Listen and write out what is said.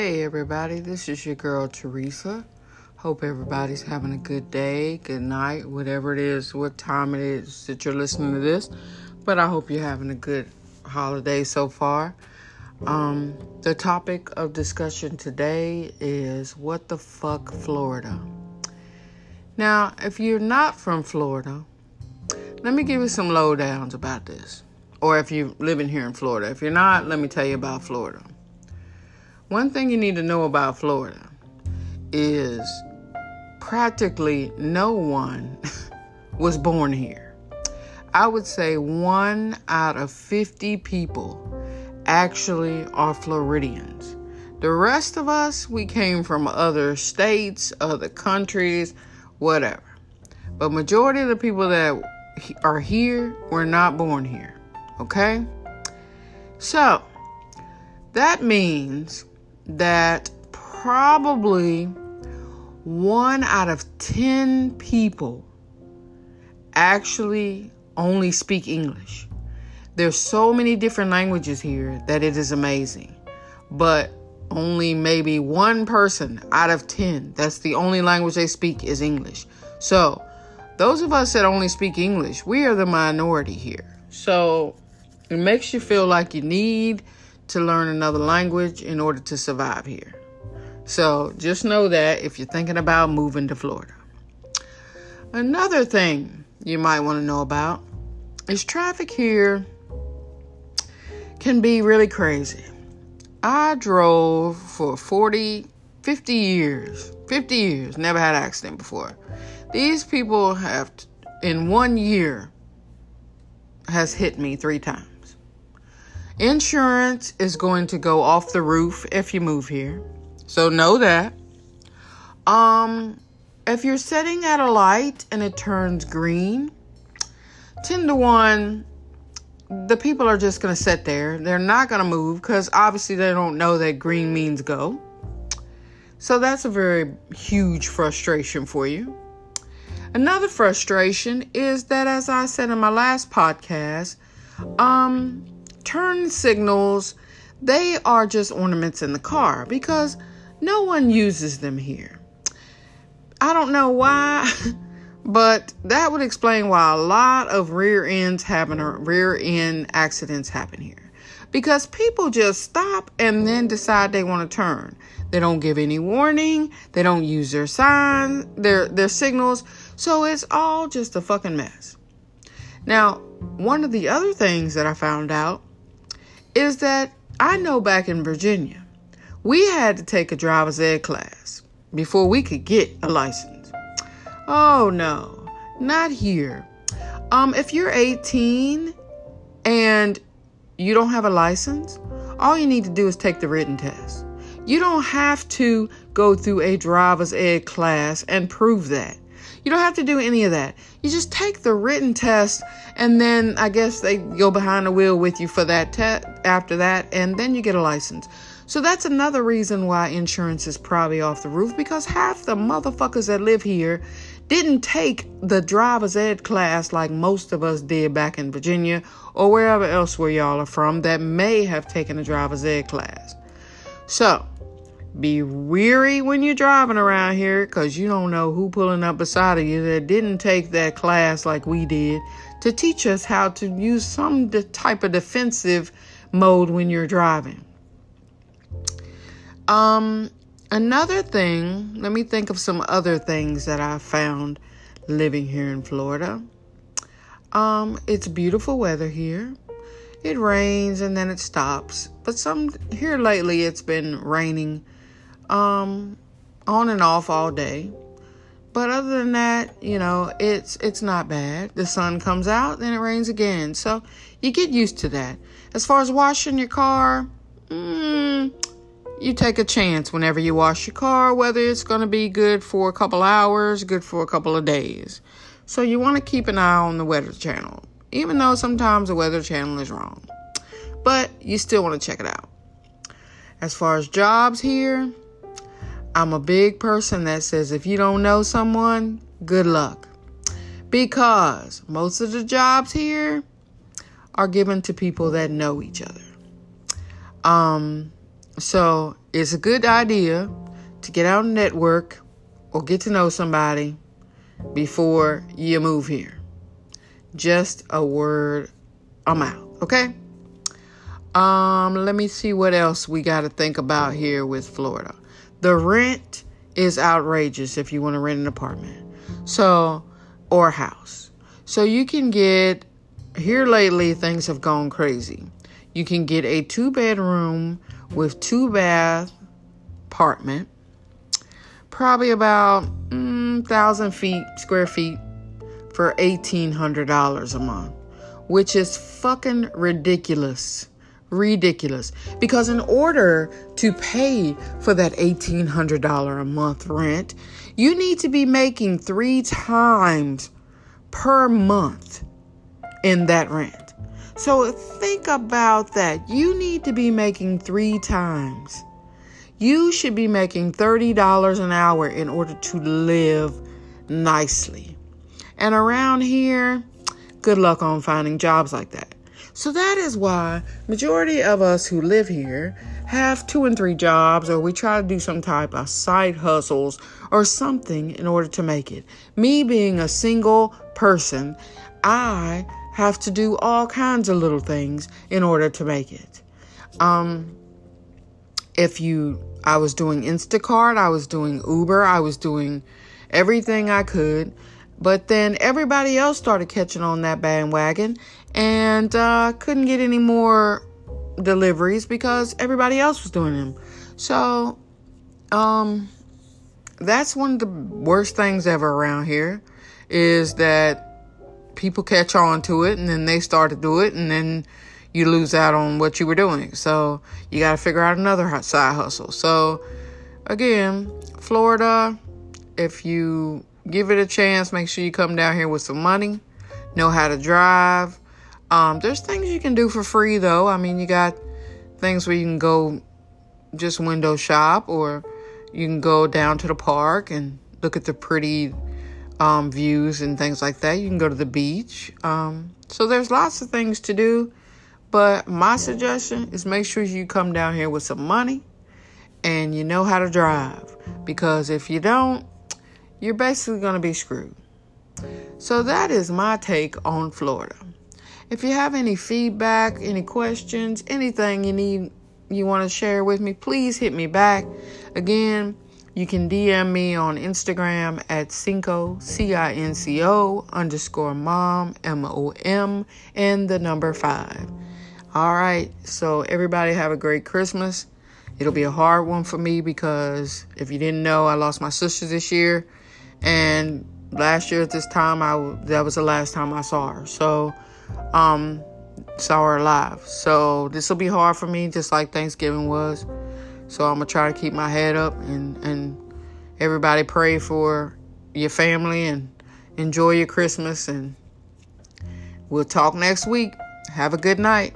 Hey everybody, this is your girl Teresa. Hope everybody's having a good day, good night, whatever it is, what time it is that you're listening to this. But I hope you're having a good holiday so far. Um, the topic of discussion today is what the fuck Florida. Now, if you're not from Florida, let me give you some lowdowns about this. Or if you're living here in Florida. If you're not, let me tell you about Florida. One thing you need to know about Florida is practically no one was born here. I would say one out of 50 people actually are Floridians. The rest of us, we came from other states, other countries, whatever. But majority of the people that are here were not born here. Okay? So, that means that probably one out of 10 people actually only speak English. There's so many different languages here that it is amazing. But only maybe one person out of 10, that's the only language they speak is English. So, those of us that only speak English, we are the minority here. So, it makes you feel like you need to learn another language in order to survive here. So just know that if you're thinking about moving to Florida. Another thing you might want to know about is traffic here can be really crazy. I drove for 40, 50 years, 50 years, never had an accident before. These people have, in one year, has hit me three times. Insurance is going to go off the roof if you move here. So know that. Um if you're sitting at a light and it turns green, 10 to 1 the people are just going to sit there. They're not going to move cuz obviously they don't know that green means go. So that's a very huge frustration for you. Another frustration is that as I said in my last podcast, um turn signals, they are just ornaments in the car because no one uses them here. I don't know why, but that would explain why a lot of rear ends happen or rear end accidents happen here. Because people just stop and then decide they want to turn. They don't give any warning, they don't use their sign, their their signals, so it's all just a fucking mess. Now, one of the other things that I found out is that I know back in Virginia, we had to take a driver's ed class before we could get a license. Oh no, not here. Um, if you're 18 and you don't have a license, all you need to do is take the written test. You don't have to go through a driver's ed class and prove that. You don't have to do any of that. You just take the written test and then I guess they go behind the wheel with you for that test after that and then you get a license. So that's another reason why insurance is probably off the roof because half the motherfuckers that live here didn't take the driver's ed class like most of us did back in Virginia or wherever else where y'all are from that may have taken a driver's ed class. So, be weary when you're driving around here because you don't know who pulling up beside of you that didn't take that class like we did to teach us how to use some type of defensive mode when you're driving. Um, another thing, let me think of some other things that I found living here in Florida. Um, it's beautiful weather here. It rains and then it stops. But some here lately it's been raining um, on and off all day. But other than that, you know, it's it's not bad. The sun comes out, then it rains again. So you get used to that. As far as washing your car, mm, you take a chance whenever you wash your car, whether it's going to be good for a couple hours, good for a couple of days. So you want to keep an eye on the weather channel, even though sometimes the weather channel is wrong. But you still want to check it out. As far as jobs here, I'm a big person that says if you don't know someone, good luck. Because most of the jobs here are given to people that know each other. Um, So it's a good idea to get out and network or get to know somebody before you move here. Just a word, I'm out, okay? Um, let me see what else we got to think about here with Florida. The rent is outrageous if you want to rent an apartment. So, or house. So you can get here lately things have gone crazy. You can get a two bedroom with two bath apartment, probably about mm, thousand feet square feet for eighteen hundred dollars a month, which is fucking ridiculous ridiculous. Because in order to pay for that $1800 a month rent you need to be making three times per month in that rent. So think about that. You need to be making three times. You should be making $30 an hour in order to live nicely. And around here good luck on finding jobs like that so that is why majority of us who live here have two and three jobs or we try to do some type of side hustles or something in order to make it. Me being a single person, I have to do all kinds of little things in order to make it. Um if you I was doing Instacart, I was doing Uber, I was doing everything I could but then everybody else started catching on that bandwagon and uh, couldn't get any more deliveries because everybody else was doing them. So, um, that's one of the worst things ever around here is that people catch on to it and then they start to do it and then you lose out on what you were doing. So, you got to figure out another side hustle. So, again, Florida, if you give it a chance. Make sure you come down here with some money, know how to drive. Um, there's things you can do for free though. I mean, you got things where you can go just window shop, or you can go down to the park and look at the pretty um, views and things like that. You can go to the beach. Um, so there's lots of things to do. But my suggestion is make sure you come down here with some money and you know how to drive. Because if you don't, you're basically going to be screwed. So that is my take on Florida. If you have any feedback, any questions, anything you need you want to share with me, please hit me back. Again, you can DM me on Instagram at Cinco, C I N C O underscore mom, M O M, and the number five. All right, so everybody have a great Christmas. It'll be a hard one for me because if you didn't know, I lost my sister this year. And last year at this time, I that was the last time I saw her. So, um, saw her alive. So this will be hard for me, just like Thanksgiving was. So I'm gonna try to keep my head up and and everybody pray for your family and enjoy your Christmas and we'll talk next week. Have a good night.